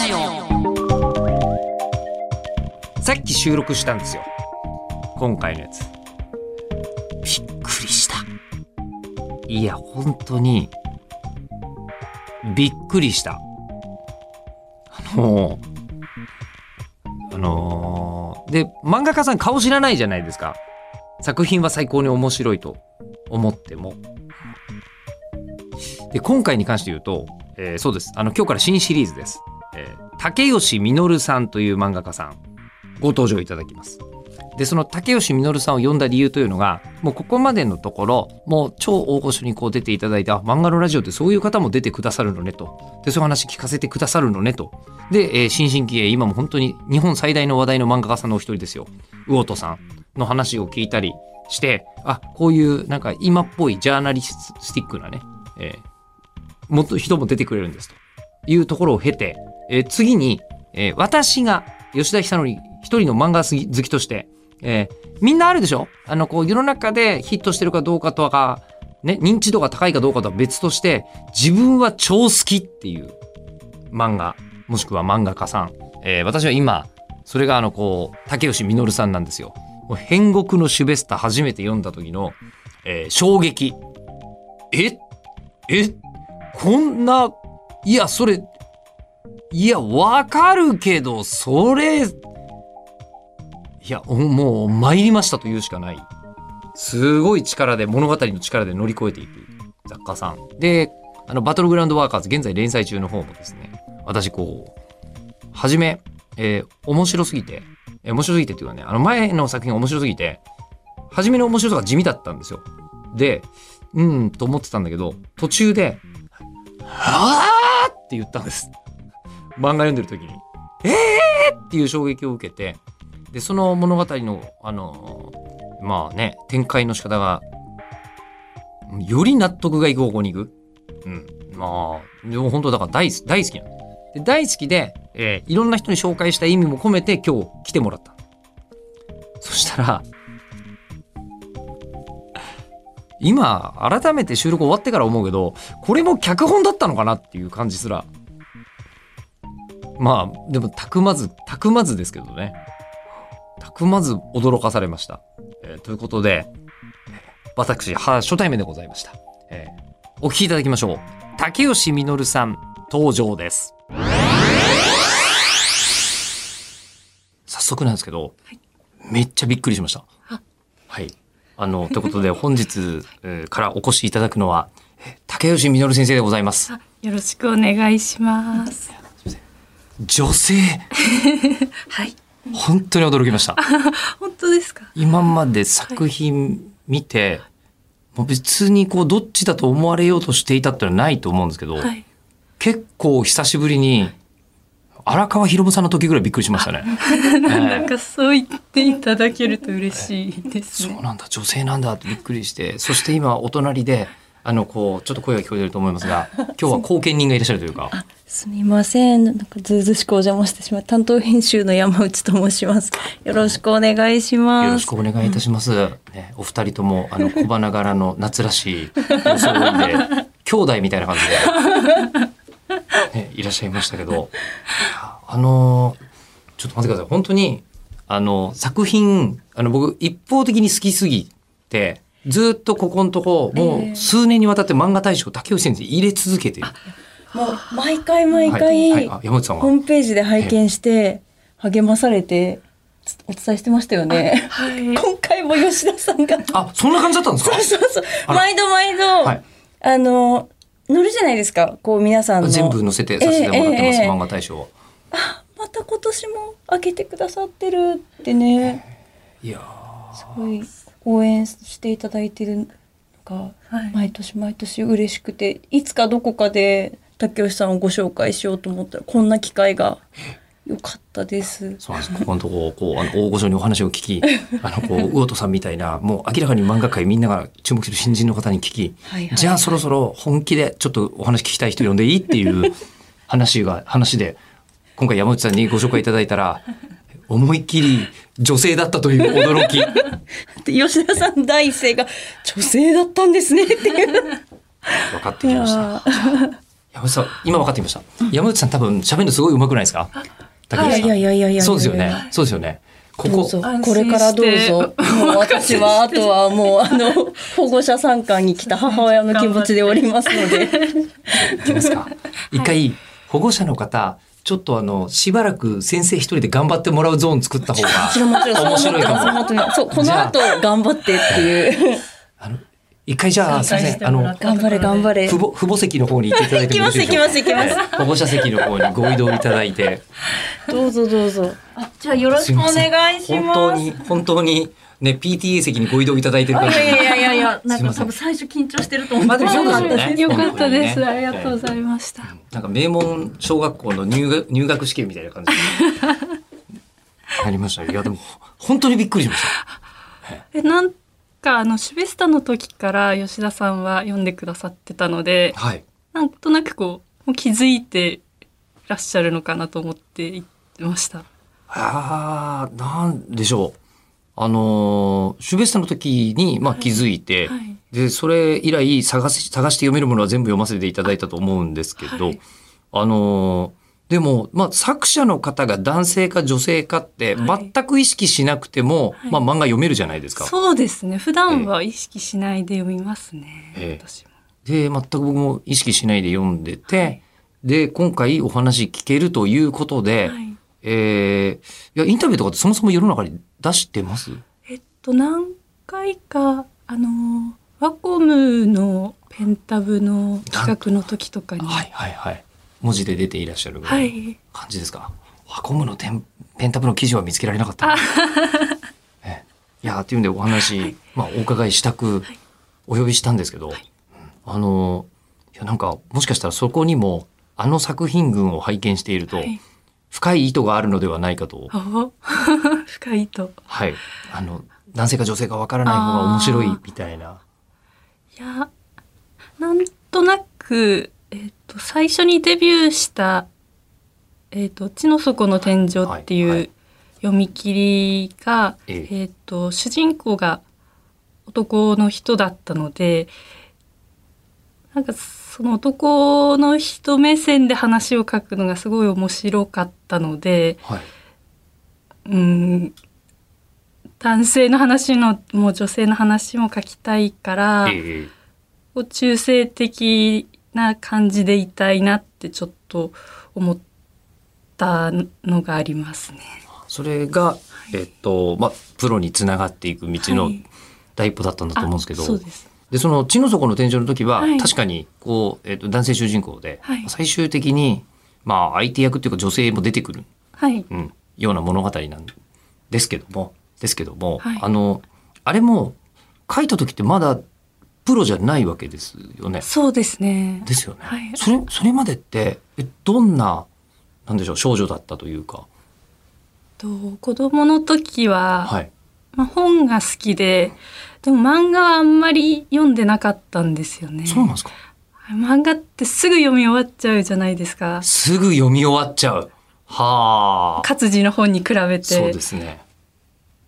ジオ。さっき収録したんですよ。今回のやつ。びっくりした。いや本当に。びっくりした。あのあので漫画家さん顔知らないじゃないですか。作品は最高に面白いと思っても。で今回に関して言うと、えーそうです。あの今日から新シリーズです、竹吉実さんという漫画家さんご登場いただきます。でその竹吉実さんを呼んだ理由というのがもうここまでのところもう超大御所にこう出ていただいてあ漫画のラジオってそういう方も出てくださるのねと。でそういう話聞かせてくださるのねと。で、えー新進気鋭今も本当に日本最大の話題の漫画家さんのお一人ですよ。魚戸さんの話を聞いたりしてあこういうなんか今っぽいジャーナリスティックなね、えーもっと人も出てくれるんですと。いうところを経て、えー次に、えー私が吉田久典一人の漫画好きとして、えーみんなあるでしょ？あのこう世の中でヒットしてるかどうかとか、ね、認知度が高いかどうかとは別として自分は超好きっていう漫画もしくは漫画家さん、えー私は今それがあのこう竹吉実さんなんですよ。もう変国のシュベスタ初めて読んだ時の、えー衝撃。え？え？こんないやそれいやわかるけどそれいやもう参りましたというしかない。すごい力で物語の力で乗り越えていく。作家さん。であのバトルグラウンドワーカーズ現在連載中の方もですね。私こう初め、えー面白すぎて、えー面白すぎてっていうかねあの前の作品面白すぎて初めの面白さが地味だったんですよ。でうんと思ってたんだけど途中で「はあ!」って言ったんです。漫画読んでる時に「えー!」っていう衝撃を受けてでその物語のあのまあね展開の仕方がより納得がいく方向に行く。うん。まあ、でも本当だから大好大好きなの。で大好きで、えーいろんな人に紹介した意味も込めて今日来てもらった。そしたら、今、改めて収録終わってから思うけど、これも脚本だったのかなっていう感じすら。まあ、でも、たくまず、たくまずですけどね。たくまず驚かされました。えーということで、私、は初対面でございました。えーお聞きいただきましょう。竹吉実さん、登場です。早速なんですけど、めっちゃびっくりしました。はい。あの、ということで、本日、えーからお越しいただくのは、えー竹吉実先生でございます。あよろしくお願いします。女性、はい。本当に驚きました。本当ですか？今まで作品見て、もう別にこうどっちだと思われようとしていたってのはないと思うんですけど、はい。結構久しぶりに荒川博夢さんの時ぐらいびっくりしましたね。なんかそう言っていただけると嬉しいですね。そうなんだ女性なんだってびっくりしてそして今お隣であのこうちょっと声が聞こえてると思いますが 今日は後見人がいらっしゃるというかすみません。なんかずうずうしくお邪魔してしまう。担当編集の山内と申します。よろしくお願いします。よろしくお願いいたします。ね、お二人ともあの小花柄の夏らしい装いで 兄弟みたいな感じで、ね、いらっしゃいましたけどあのちょっと待ってください本当にあの作品あの僕一方的に好きすぎてずっとここのとこもう数年にわたって漫画大賞竹内先生入れ続けてる。もう毎回毎回、はいはいあ山内さんは？ホームページで拝見して励まされてお伝えしてましたよね。はい。今回も吉田さんが。あそんな感じだったんですか？そうそうそう。毎度毎度、はいあの、乗るじゃないですか。こう皆さんの。全部載せてさせてもらってます、ええええ漫画大賞。また今年も開けてくださってるってね。いやすごい応援していただいてるのが、はい毎年毎年嬉しくていつかどこかで竹吉さんをご紹介しようと思ったらこんな機会がよかったです。そうなんです。ここのとこ、こう、あの、大御所にお話を聞き、あの、こう、魚戸さんみたいな、もう明らかに漫画界みんなが注目する新人の方に聞き、はいはいじゃあそろそろ本気でちょっとお話聞きたい人呼んでいいっていう話が、話で、今回山内さんにご紹介いただいたら、思いっきり女性だったという驚き。で吉田さん第一声が女性だったんですねっていう。分かってきました。山内さん、今分かってきました。山内さん多分喋るのすごい上手くないですか？竹内さんいやいやいやいやいやそうですよね。そうですよね。ここ、これからどうぞ。もう私はあとはもうあの保護者参観に来た母親の気持ちでおりますので。いきますか。一回、保護者の方、ちょっとあの、しばらく先生一人で頑張ってもらうゾーン作った方が面白いかも。思ってますそうこの後頑張ってっていう。あの、一回じゃあ、すいません。あの、頑張れ頑張れ。父母、父母席の方に行っていただいてもよろしいでしょうか？行きます行きます行きええ保護者席の方にご移動いただいて。どうぞどうぞ。あじゃあよろしくお願いします。本当に、本当に、ね、PTA 席にご移動いただいてるから。いやいやいやなんか多分最初緊張してると思うですよね。よかったです。ありがとうございました。なんか名門小学校の入学入学試験みたいな感じで。なりました。いや、でも、本当にびっくりしました。えなんかあのシュベスタの時から吉田さんは読んでくださってたので、はい。なんとなくこうもう気づいてらっしゃるのかなと思っていました。ああ、なんでしょう。あのーシュベスタの時に、まあ、気づいて、はい。で、それ以来探し、探して読めるものは全部読ませていただいたと思うんですけど、はいあのーでも、まあ、作者の方が男性か女性かってはい全く意識しなくても、はいまあ、漫画読めるじゃないですか。そうですね。普段は意識しないで読みますね。ええ私も。で、全く僕も意識しないで読んでて、で、今回お話聞けるということで、はい。えーいや、インタビューとかってそもそも世の中に出してます？えっと何回かあのワコムのペンタブの企画の時とかに、はいはいはい。文字で出ていらっしゃる感じですか？ワコムのテンペンタブの記事は見つけられなかった。えいや、っていうんでお話、まあ、お伺いしたくはい。お呼びしたんですけど、うん。あの、いや、なんか、もしかしたらそこにも、あの作品群を拝見していると、はい深い意図があるのではないかと、お 深いとはい。あの、男性か女性かわからない方が面白いみたいな。いやなんとなく、えっと最初にデビューした「えっと地の底の天井」ってはいう読み切りが、ええ。えっと主人公が男の人だったのでなんかその男の人目線で話を書くのがすごい面白かったのではい。うん男性の話のもう女性の話も書きたいから。ええこう中性的な感じでいたいなってちょっと思ったのがありますね。それが、えっと、まあ、プロにつながっていく道のはい第一歩だったんだと思うんですけど、あそうです。で、その地の底の天井の時は、はい確かに、こう、えっと、男性主人公で、はい最終的に、まあ、相手役っていうか女性も出てくる、はい。うん、ような物語なんですけども、ですけども、はいあの、あれも、書いた時ってまだプロじゃないわけですよね。そうですね。ですよね。はいそれ、それまでって、えどんな、なんでしょう、少女だったというか。と子供の時は、はい。まあ、本が好きで、でも漫画はあんまり読んでなかったんですよね。そうなんですか？漫画ってすぐ読み終わっちゃうじゃないですか。すぐ読み終わっちゃう。はあ。活字の本に比べて。そうですね。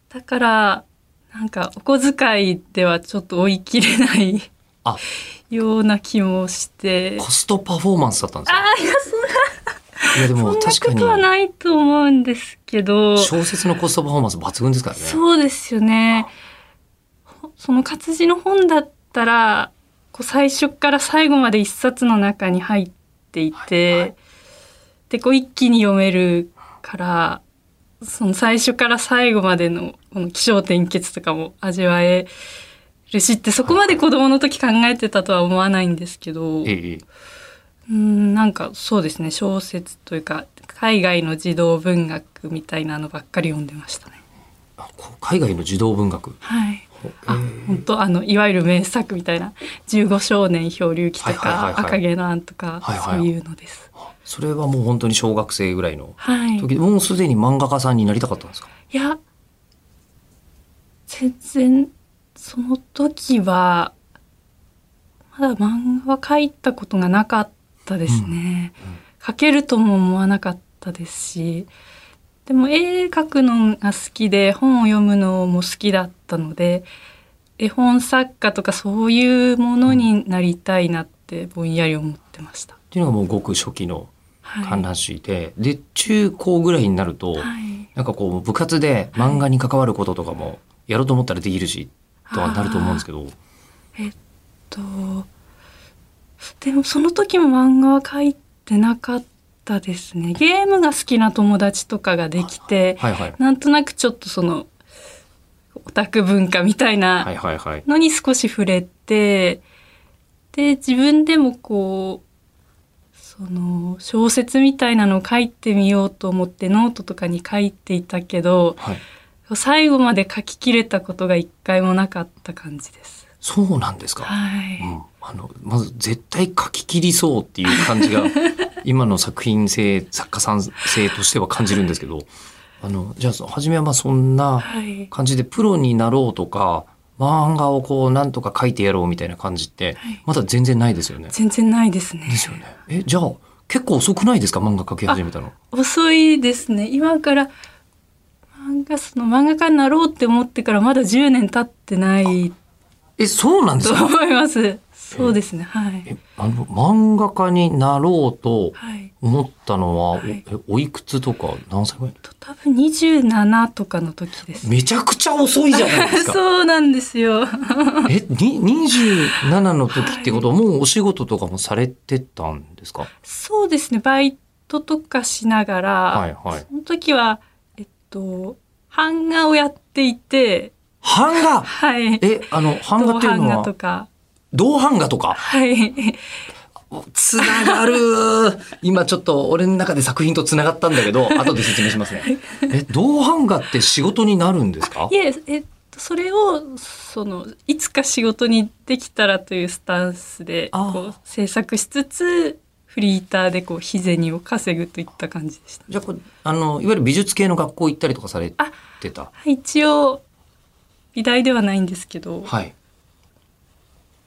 だからなんかお小遣いではちょっと追い切れないあ、ような気もしてコストパフォーマンスだったんですよ。あいやそんないやでそんなも確かことはにないと思うんですけど。小説のコストパフォーマンス抜群ですからね。そうですよね。ほその活字の本だったらこう最初から最後まで一冊の中に入っていて、はいはい。でこう一気に読めるからその最初から最後までのこの起承転結とかも味わえるしってそこまで子供の時考えてたとは思わないんですけど、ええうんなんかそうですね小説というか海外の児童文学みたいなのばっかり読んでましたね。あ海外の児童文学？はいあええ本当あのいわゆる名作みたいな「十五少年漂流記」とはいはいはいはいか「赤毛のアン」とかはいはいそういうのです。それはもう本当に小学生ぐらいのはい、もうすでに漫画家さんになりたかったんですか？いや全然その時はまだ漫画は描いたことがなかったですね。描けるとも思わなかったですしでも絵描くのが好きで本を読むのも好きだったので絵本作家とかそういうものになりたいなってぼんやり思ってました。っていうのがもうごく初期のはい。観覧誌で、で中高ぐらいになると、はい。なんかこう部活で漫画に関わることとかもやろうと思ったらできるしとはなると思うんですけど、とでもその時も漫画は描いてなかったですね。ゲームが好きな友達とかができてはいはい。なんとなくちょっとそのオタク文化みたいはなのに少し触れてで自分でもこうその小説みたいなのを書いてみようと思ってノートとかに書いていたけどはい。最後まで書ききれたことが一回もなかった感じです。そうなんですか。はい、うん、あのまず絶対書き切りそうっていう感じが 今の作品性作家さん性としては感じるんですけどあのじゃあそ初めはまあそんなはい感じでプロになろうとか漫画をこうなんとか書いてやろうみたいな感じってはいまだ全然ないですよね。全然ないですね。ですよね。えじゃあ結構遅くないですか？漫画描き始めたの。遅いですね。今から漫画その漫画家になろうって思ってからまだ10年経ってないえそうなんですか？と思います。そうですね。はい。えあの漫画家になろうとはい。思ったのは、はいおえおいくつとか何歳ぐらい？と多分27とかの時です。めちゃくちゃ遅いじゃないですか。そうなんですよ。え、に27の時ってことはもうお仕事とかもされてたんですか？そうですね。バイトとかしながら、はいはい。その時はえっと版画をやっていて、版画？はい。え、あの、版画っていうの銅版画はとか、銅版画とかはい。つながる今ちょっと俺の中で作品とつながったんだけど、後で説明しますね。え、銅版画って仕事になるんですか？いえ、えっと、それを、その、いつか仕事にできたらというスタンスで、こう、制作しつつ、フリーターでこう、日銭を稼ぐといった感じでした。じゃあこれ、あの、いわゆる美術系の学校行ったりとかされあてた？はい一応、美大ではないんですけど、はい。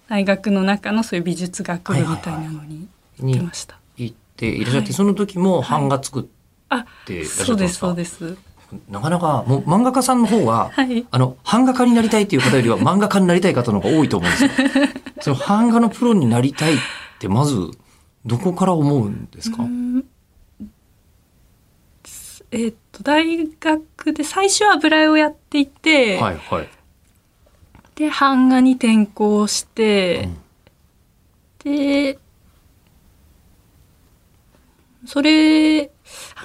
大学の中のそういう美術学部みたいなのに行ってにました。行っていらっしゃって、はいその時も版画作っあ、ていらっしゃった？そうです、んですかそうです。なかなか、もう漫画家さんの方が、はい。あの、版画家になりたいっていう方よりは 漫画家になりたい方の方が多いと思うんですよ。その版画のプロになりたいって、まず、どこから思うんですか、うんえっと大学で最初は油絵をやっていて、はいはい。で版画に転校して、でそれ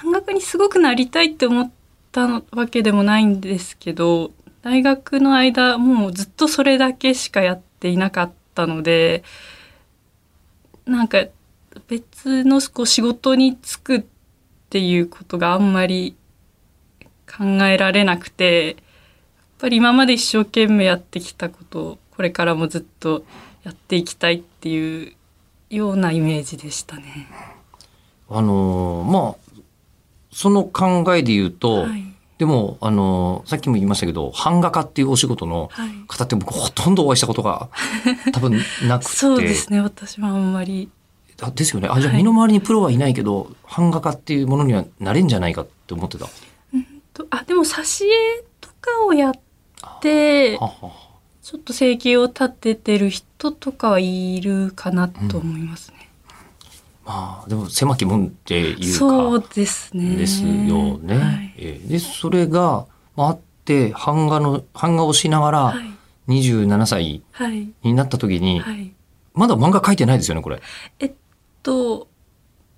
版画家にすごくなりたいって思ったわけでもないんですけど大学の間もうずっとそれだけしかやっていなかったのでなんか別のこう仕事に就くっていうことがあんまり考えられなくてぱり今まで一生懸命やってきたことをこれからもずっとやっていきたいっていうようなイメージでしたね。あのーまあ、その考えで言うと、はい、でも、あのーさっきも言いましたけど、版画家っていうお仕事のはい、方って僕ほとんどお会いしたことが 多分なくて。そうですね私はあんまりあですよね。あ、じゃあはい身の回りにプロはいないけど、版画家っていうものにはなれんじゃないかって思ってた。とあでも挿絵とかをやってはははちょっと生計を立ててる人とかはいるかなと思いますね。まあ、でも狭き門っていうか。そうですね。ですよね。はい。えーでそれがまああって版画の版画をしながらはい。27歳はい。になった時に、はい。まだ漫画描いてないですよねこれ。えっと、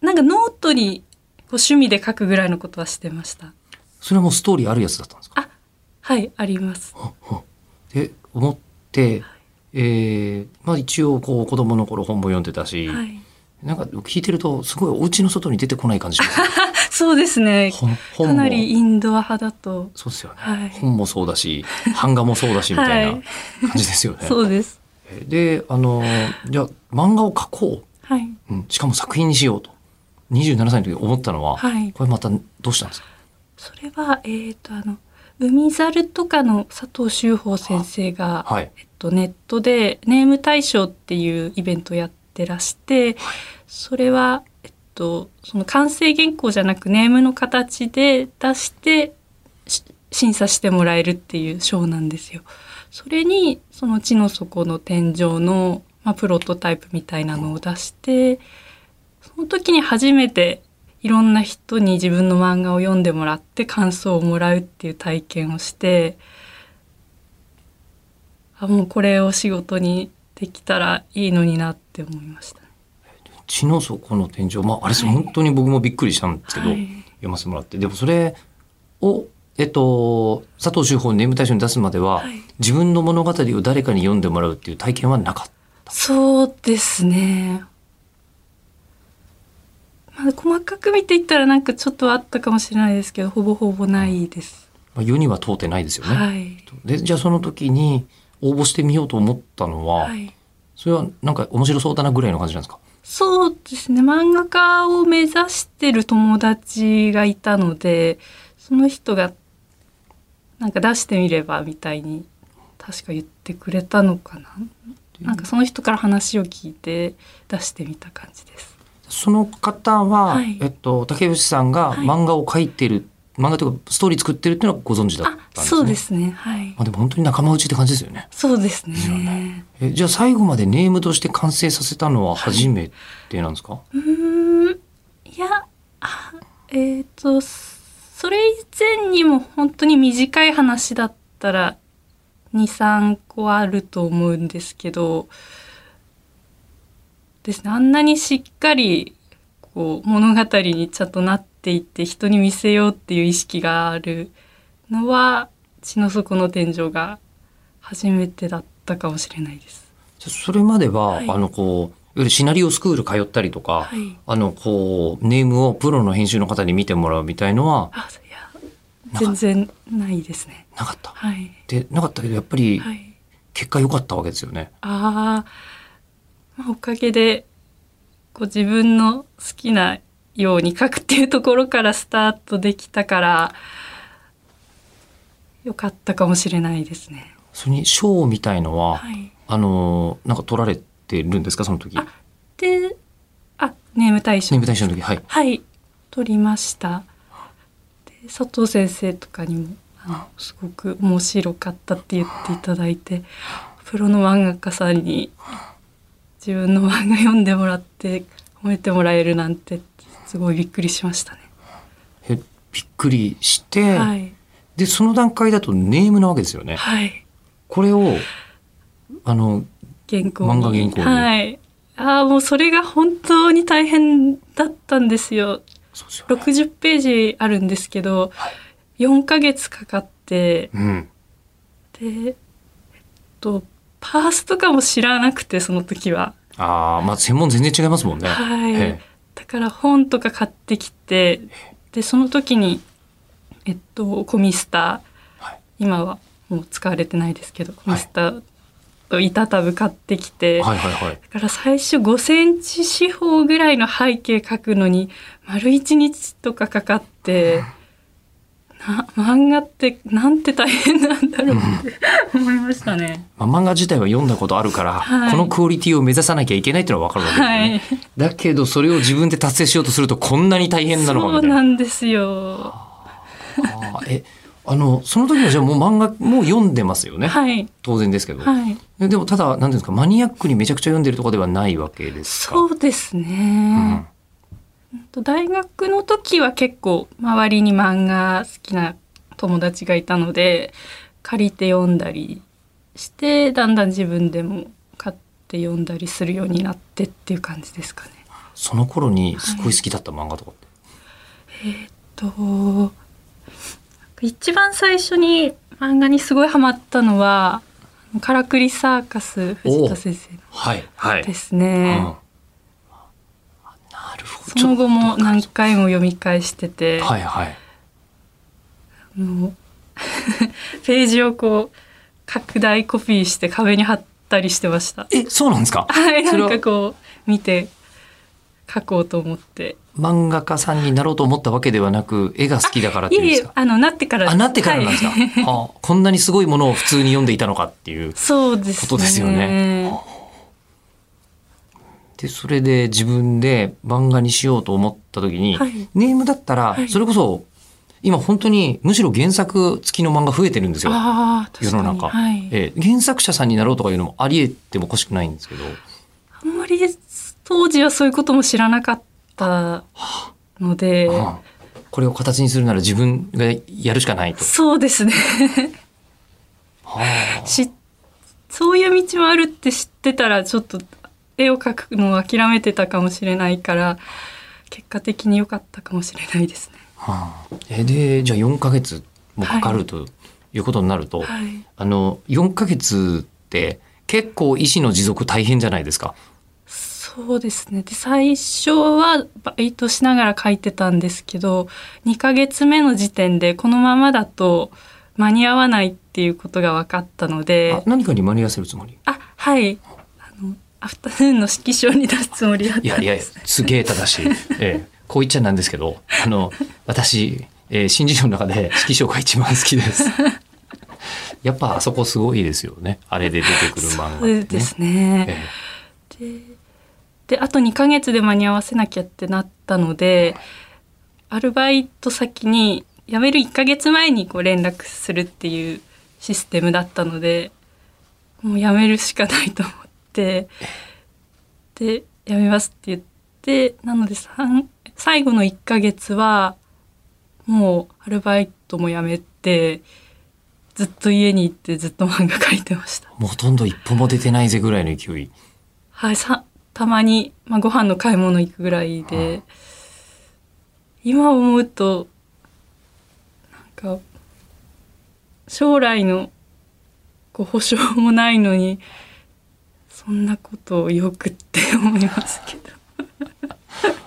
なんかノートにこう趣味で書くぐらいのことはしてました。それはもうストーリーあるやつだったんですか？あ、はい、あります。で思って、えーまあ、一応こう子供の頃本も読んでたし、はい。なんか聞いてるとすごいお家の外に出てこない感じしますね そうですね。かなりインドア派だと。そうですよね、はい本もそうだし版画もそうだしみたいなはい感じですよね。そうです。であのじゃあ漫画を描こはい。う、うん、しかも作品にしようと27歳の時思ったのは、はい。これまたどうしたんですか？それは、えっ、と、あの、海猿とかの佐藤修法先生が、はいえっと、ネットでネーム大賞っていうイベントをやってらして、それは、えっと、その完成原稿じゃなくネームの形で出してし審査してもらえるっていう賞なんですよ。それにその地の底の天井の、まあ、プロトタイプみたいなのを出してそその時に初めていろんな人に自分の漫画を読んでもらって感想をもらうっていう体験をしてあもうこれを仕事にできたらいいのになって思いましたね。血の底の天井、まあ、あれ、はい本当に僕もびっくりしたんですけど、はい読ませてもらって。でもそれを、えっと、佐藤修法をネーム大賞に出すまでは、はい自分の物語を誰かに読んでもらうっていう体験はなかった。そうですね。まあ、細かく見ていったらなんかちょっとあったかもしれないですけどほぼほぼないです。まあ、世には通ってないですよね。はい。で、じゃあその時に応募してみようと思ったのは、はい。それはなんか面白そうだなぐらいの感じなんですか？そうですね漫画家を目指してる友達がいたのでその人がなんか出してみればみたいに確か言ってくれたのかな？なんかその人から話を聞いて出してみた感じです。その方は、はい。えっと、竹内さんがはい。漫画を描いてる、漫画というかストーリー作ってるっていうのはご存知だったんあですね。そうですね。はい。まあ、でも本当に仲間内って感じですよね。そうですね。ね。えじゃあ最後までネームとして完成させたのは初めてなんですか、うーん。いやあえっ、とそれ以前にも本当に短い話だったら23個あると思うんですけどですねあんなにしっかりこう物語にちゃんとなっていて人に見せようっていう意識があるのは血の底の天井が初めてだったかもしれないです。それまでは、はいあのこういわゆるシナリオスクール通ったりとか、はいあのこうネームをプロの編集の方に見てもらうみたいのは全然ないですね。なかった。はい。でなかったけどやっぱりはい。結果良かったわけですよね。ああ、おかげでこう自分の好きなように書くっていうところからスタートできたからよかったかもしれないですね。それに賞みたいのは、はい。あのなんか取られてるんですかその時？あで、あ、ネーム大賞。ネーム大賞の時はい。はい、取りました。で、佐藤先生とかにもあのすごく面白かったって言っていただいて、プロの漫画家さんに自分の漫画読んでもらって褒めてもらえるなんてすごいびっくりしましたね。えびっくりして、はい、でその段階だとネームなわけですよね。はい、これをあの原稿に漫画原稿にはい。ああもうそれが本当に大変だったんですよ。すよね。60ページあるんですけど、4ヶ月かかってうん。でえっとパースとかも知らなくてその時は。ああまあ専門全然違いますもんね。はい、えだから本とか買ってきてでその時にえっとコミスター、はい今はもう使われてないですけどコミスターと板タブ買ってきて、はいはいはい。だから最初5センチ四方ぐらいの背景描くのに丸1日とかかかって。な漫画ってなんて大変なんだろうって思いましたね。まあ、漫画自体は読んだことあるから、はいこのクオリティを目指さなきゃいけないっていうのは分かるわけですよはね。い。だけどそれを自分で達成しようとするとこんなに大変なのかそうみたいな。なんですよ。あーえあのその時はじゃあもう漫画もう読んでますよね、はい。当然ですけど、はい。えでもただ何ていうんですかマニアックにめちゃくちゃ読んでるとかではないわけですか。そうですね。と大学の時は結構周りに漫画好きな友達がいたので借りて読んだりしてだんだん自分でも買って読んだりするようになってっていう感じですかね。その頃にすごい好きだった漫画とかって？と一番最初に漫画にすごいハマったのは「からくりサーカス」藤田先生のはいはい。ですね。うん。その後も何回も読み返してて、とはいはい。もう ページをこう拡大コピーして壁に貼ったりしてました。えそうなんですか？はい、なんかこう見て書こうと思って。漫画家さんになろうと思ったわけではなく絵が好きだからっていうんですか？えあのなってからあなってからなんですか？はいはあこんなにすごいものを普通に読んでいたのかっていう。そうですね。ことですよねでそれで自分で漫画にしようと思った時に、はい。ネームだったらはい。それこそ今本当にむしろ原作付きの漫画増えてるんですよ。世の中、はい。ええ。原作者さんになろうとかいうのもありえてもおかしくないんですけど。あんまり当時はそういうことも知らなかっったので、あこれを形にするなら自分がやるしかないと。そうですね。はあしそういう道もあるって知ってたらちょっと絵を描くのを諦めてたかもしれないから結果的に良かったかもしれないですね。はあ。えでじゃあ4ヶ月もかかるということになると、はい、あの4ヶ月って結構医師の持続大変じゃないですか。そうですね。で最初はバイトしながら描いてたんですけど2ヶ月目の時点でこのままだと間に合わないっていうことが分かったのであ何かに間に合わせるつもり？あはいアフタヌーンの指揮賞に出すつもりだったんですいやいやすげえ正しい、ええ、こう言っちゃなんですけどあの私、えー新人賞の中で指揮賞が一番好きです。やっぱあそこすごいですよねあれで出てくる漫画ね。そうですね。えでであと2ヶ月で間に合わせなきゃってなったのでアルバイト先に辞める1ヶ月前にこう連絡するっていうシステムだったのでもう辞めるしかないと思ってで辞めますって言ってなので最後の1ヶ月はもうアルバイトも辞めてずっと家に行ってずっと漫画描いてました。もうほとんど一歩も出てないぜぐらいの勢い。はい、さたまに、まあ、ご飯の買い物行くぐらいで、今思うとなんか将来のこう保証もないのにそんなことをよくって思いますけど。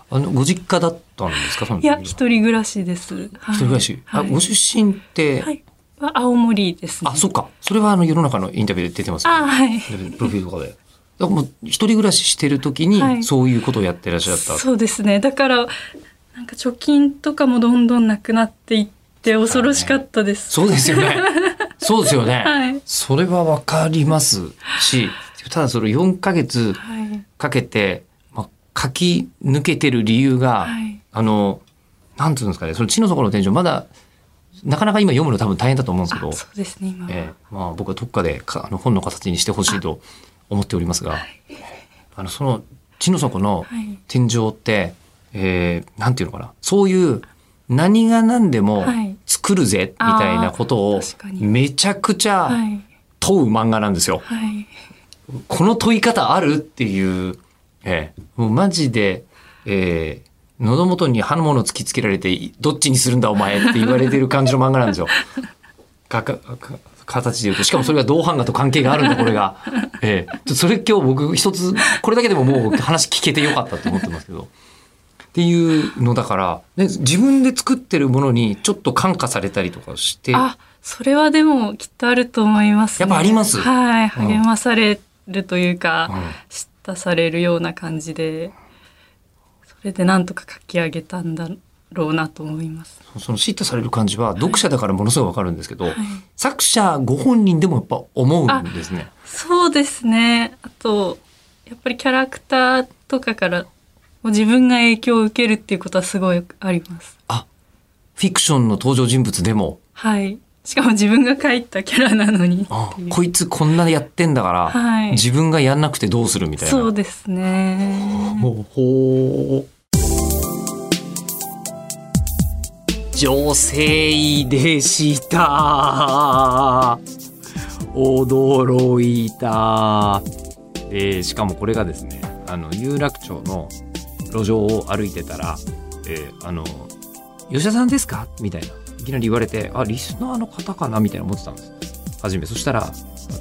あのご実家だったんですか？その時いや一人暮らしです、はい、一人暮らし。あはい。ご出身って、はい。は青森ですね。あそっか。それはあの世の中のインタビューで出てますよね。あはい。プロフィールとかで。だからもう一人暮らししてる時にはい。そういうことをやってらっしゃった。そうですね。だからなんか貯金とかもどんどんなくなっていって恐ろしかったです。そうですよね。そうですよね。はい。それはわかりますし、ただそれ4ヶ月はい。かけて、まあ、書き抜けてる理由が、はい。あの、なんていうんですかね、その地の底の天井、まだ、なかなか今読むの多分大変だと思うんですけどあ、そうですね今は、ええまあ僕はどっかでかあの本の形にしてほしいと思っておりますが、あの、その地の底のはい。天井って、えーなんていうのかな、そういう何が何でもはい。作るぜみたいなことをめちゃくちゃはい。問う漫画なんですよ。はいこの問い方ある？っていう、ええもうマジで、えー喉元に刃物突きつけられて、どっちにするんだお前って言われてる感じの漫画なんですよ。かかか形で言うと。しかもそれが同版画と関係があるんだ、これが。ええそれ今日僕一つ、これだけでももう話聞けてよかったと思ってますけど。っていうのだから、ね、自分で作ってるものにちょっと感化されたりとかして、あそれはでもきっとあると思います、ね、やっぱあります？はいうん励まされるというか、うん叱咤されるような感じでそれでなんとか書き上げたんだろうなと思います。その叱咤される感じは読者だからものすごいわかるんですけど、はい作者ご本人でもやっぱ思うんですね。そうですねあとやっぱりキャラクターとかからもう自分が影響を受けるっていうことはすごいあります。あ、フィクションの登場人物でも、はいしかも自分が書いたキャラなのにこいつこんなやってんだから、はい自分がやんなくてどうするみたいな。そうですね。ほほう女性でした。驚いた。で、しかもこれがですね、あの、有楽町の路上を歩いてたら、えーあの、吉田さんですか？みたいな。いきなり言われて、あ、リスナーの方かなみたいな思ってたんです。初め。そしたら、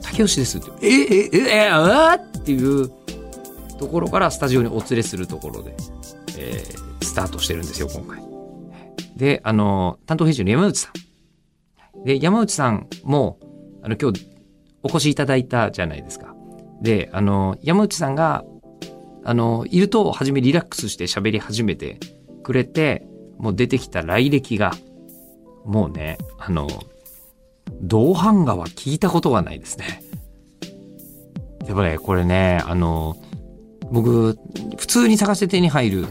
竹吉ですって。え、え、え、え、あっていうところからスタジオにお連れするところで、えースタートしてるんですよ、今回。で、あの、担当編集の山内さん。で、山内さんも、あの、今日お越しいただいたじゃないですか。で、あの、山内さんが、あの、いると、初めリラックスして喋り始めてくれて、もう出てきた来歴が、もうね、あの、同版画は聞いたことがないですね。でもね、これね、あの、僕、普通に探して手に入る、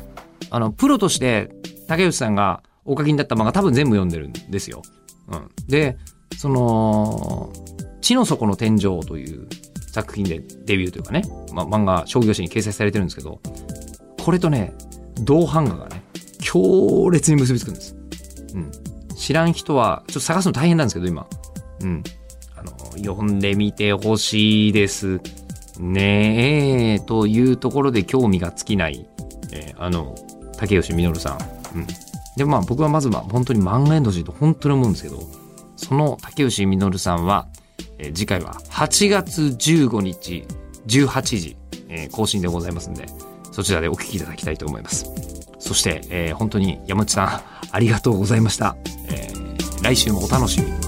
あの、プロとして竹内さんがお書きになった漫画多分全部読んでるんですよ。うん。で、その、地の底の天井という作品でデビューというかね、ま、漫画商業誌に掲載されてるんですけど、これとね、銅版画がね、強烈に結びつくんです。知らん人は、ちょっと探すの大変なんですけど、今。うん。あの、読んでみてほしいです。ねえ、というところで興味が尽きない、えーあの、竹吉実さん。うん。で、まあ僕はまずは本当に漫画へのと本当に思うんですけど、その竹吉実さんは、えー次回は8月15日18時、えー更新でございますんで、そちらでお聞きいただきたいと思います。そして、えー本当に山内さん、ありがとうございました。来週もお楽しみに。